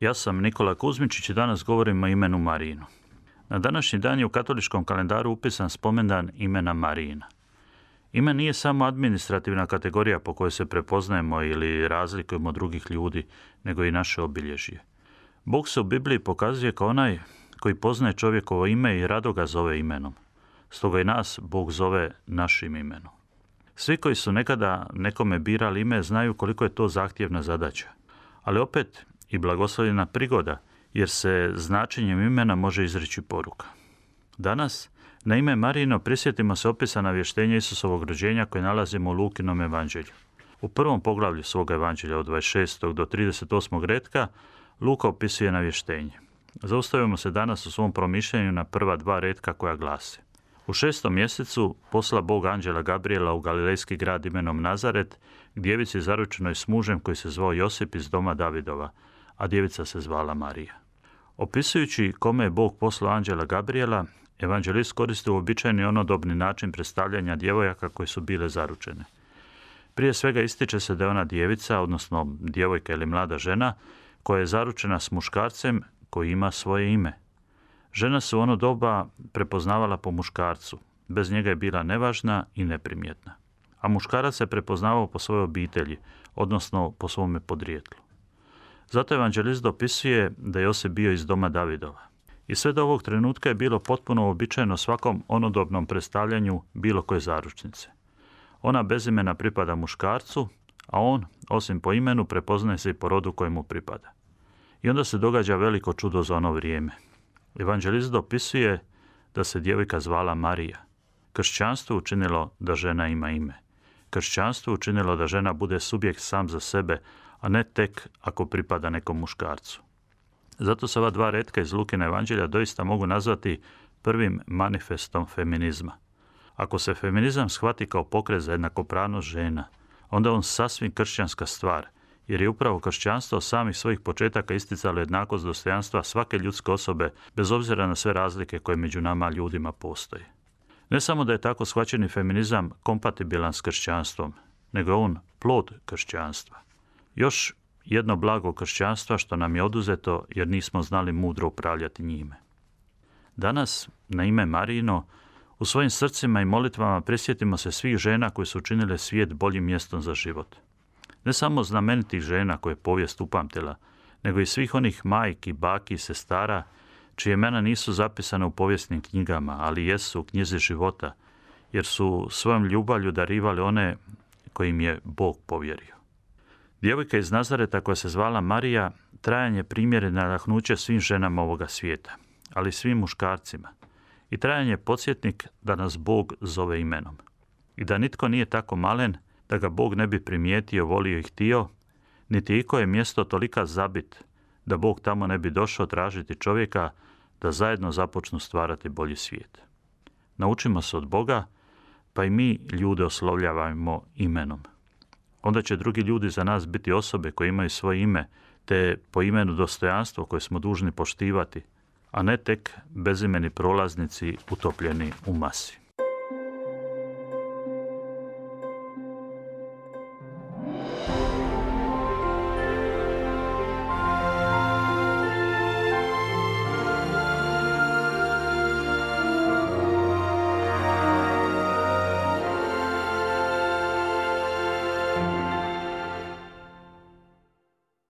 Ja sam Nikola Kuzmičić i danas govorim o imenu Marinu. Na današnji dan je u katoličkom kalendaru upisan spomendan imena Marina. Ime nije samo administrativna kategorija po kojoj se prepoznajemo ili razlikujemo drugih ljudi, nego i naše obilježje. Bog se u Bibliji pokazuje kao onaj koji poznaje čovjekovo ime i rado ga zove imenom. Stoga i nas Bog zove našim imenom. Svi koji su nekada nekome birali ime znaju koliko je to zahtjevna zadaća. Ali opet i blagoslovljena prigoda, jer se značenjem imena može izreći poruka. Danas, na ime Marino prisjetimo se opisa navještenja Isusovog rođenja koje nalazimo u Lukinom evanđelju. U prvom poglavlju svog evanđelja od 26. do 38. redka Luka opisuje navještenje. Zaustavimo se danas u svom promišljanju na prva dva redka koja glase. U šestom mjesecu posla Bog anđela Gabriela u galilejski grad imenom Nazaret, djevici zaručenoj s mužem koji se zvao Josip iz doma Davidova, a djevica se zvala Marija. Opisujući kome je Bog poslao anđela Gabriela, evanđelist koristi uobičajeni onodobni način predstavljanja djevojaka koje su bile zaručene. Prije svega ističe se da je ona djevica, odnosno djevojka ili mlada žena, koja je zaručena s muškarcem koji ima svoje ime. Žena se u ono doba prepoznavala po muškarcu, bez njega je bila nevažna i neprimjetna. A muškarac se prepoznavao po svojoj obitelji, odnosno po svome podrijetlu. Zato evanđelist dopisuje da je Josip bio iz doma Davidova. I sve do ovog trenutka je bilo potpuno običajno svakom onodobnom predstavljanju bilo koje zaručnice. Ona bez imena pripada muškarcu, a on, osim po imenu, prepoznaje se i po rodu kojemu pripada. I onda se događa veliko čudo za ono vrijeme. Evanđelist dopisuje da se djevojka zvala Marija. Kršćanstvo učinilo da žena ima ime. Kršćanstvo učinilo da žena bude subjekt sam za sebe, a ne tek ako pripada nekom muškarcu. Zato se ova dva retka iz Lukina evanđelja doista mogu nazvati prvim manifestom feminizma. Ako se feminizam shvati kao pokret za jednakopravnost žena, onda on sasvim kršćanska stvar, jer je upravo kršćanstvo samih svojih početaka isticalo jednakost dostojanstva svake ljudske osobe, bez obzira na sve razlike koje među nama ljudima postoje. Ne samo da je tako shvaćeni feminizam kompatibilan s kršćanstvom, nego je on plod kršćanstva. Još jedno blago kršćanstva što nam je oduzeto jer nismo znali mudro upravljati njime. Danas, na ime Marino, u svojim srcima i molitvama prisjetimo se svih žena koje su učinile svijet boljim mjestom za život. Ne samo znamenitih žena koje je povijest upamtila, nego i svih onih majki, baki i sestara čije imena nisu zapisane u povijesnim knjigama, ali jesu u knjizi života, jer su svojom ljubavlju darivali one kojim je Bog povjerio. Djevojka iz Nazareta koja se zvala Marija trajanje primjere nadahnuće svim ženama ovoga svijeta, ali svim muškarcima. I trajanje je podsjetnik da nas Bog zove imenom. I da nitko nije tako malen da ga Bog ne bi primijetio, volio i htio, niti iko je mjesto tolika zabit da Bog tamo ne bi došao tražiti čovjeka da zajedno započnu stvarati bolji svijet. Naučimo se od Boga, pa i mi ljude oslovljavamo imenom onda će drugi ljudi za nas biti osobe koje imaju svoje ime, te po imenu dostojanstvo koje smo dužni poštivati, a ne tek bezimeni prolaznici utopljeni u masi.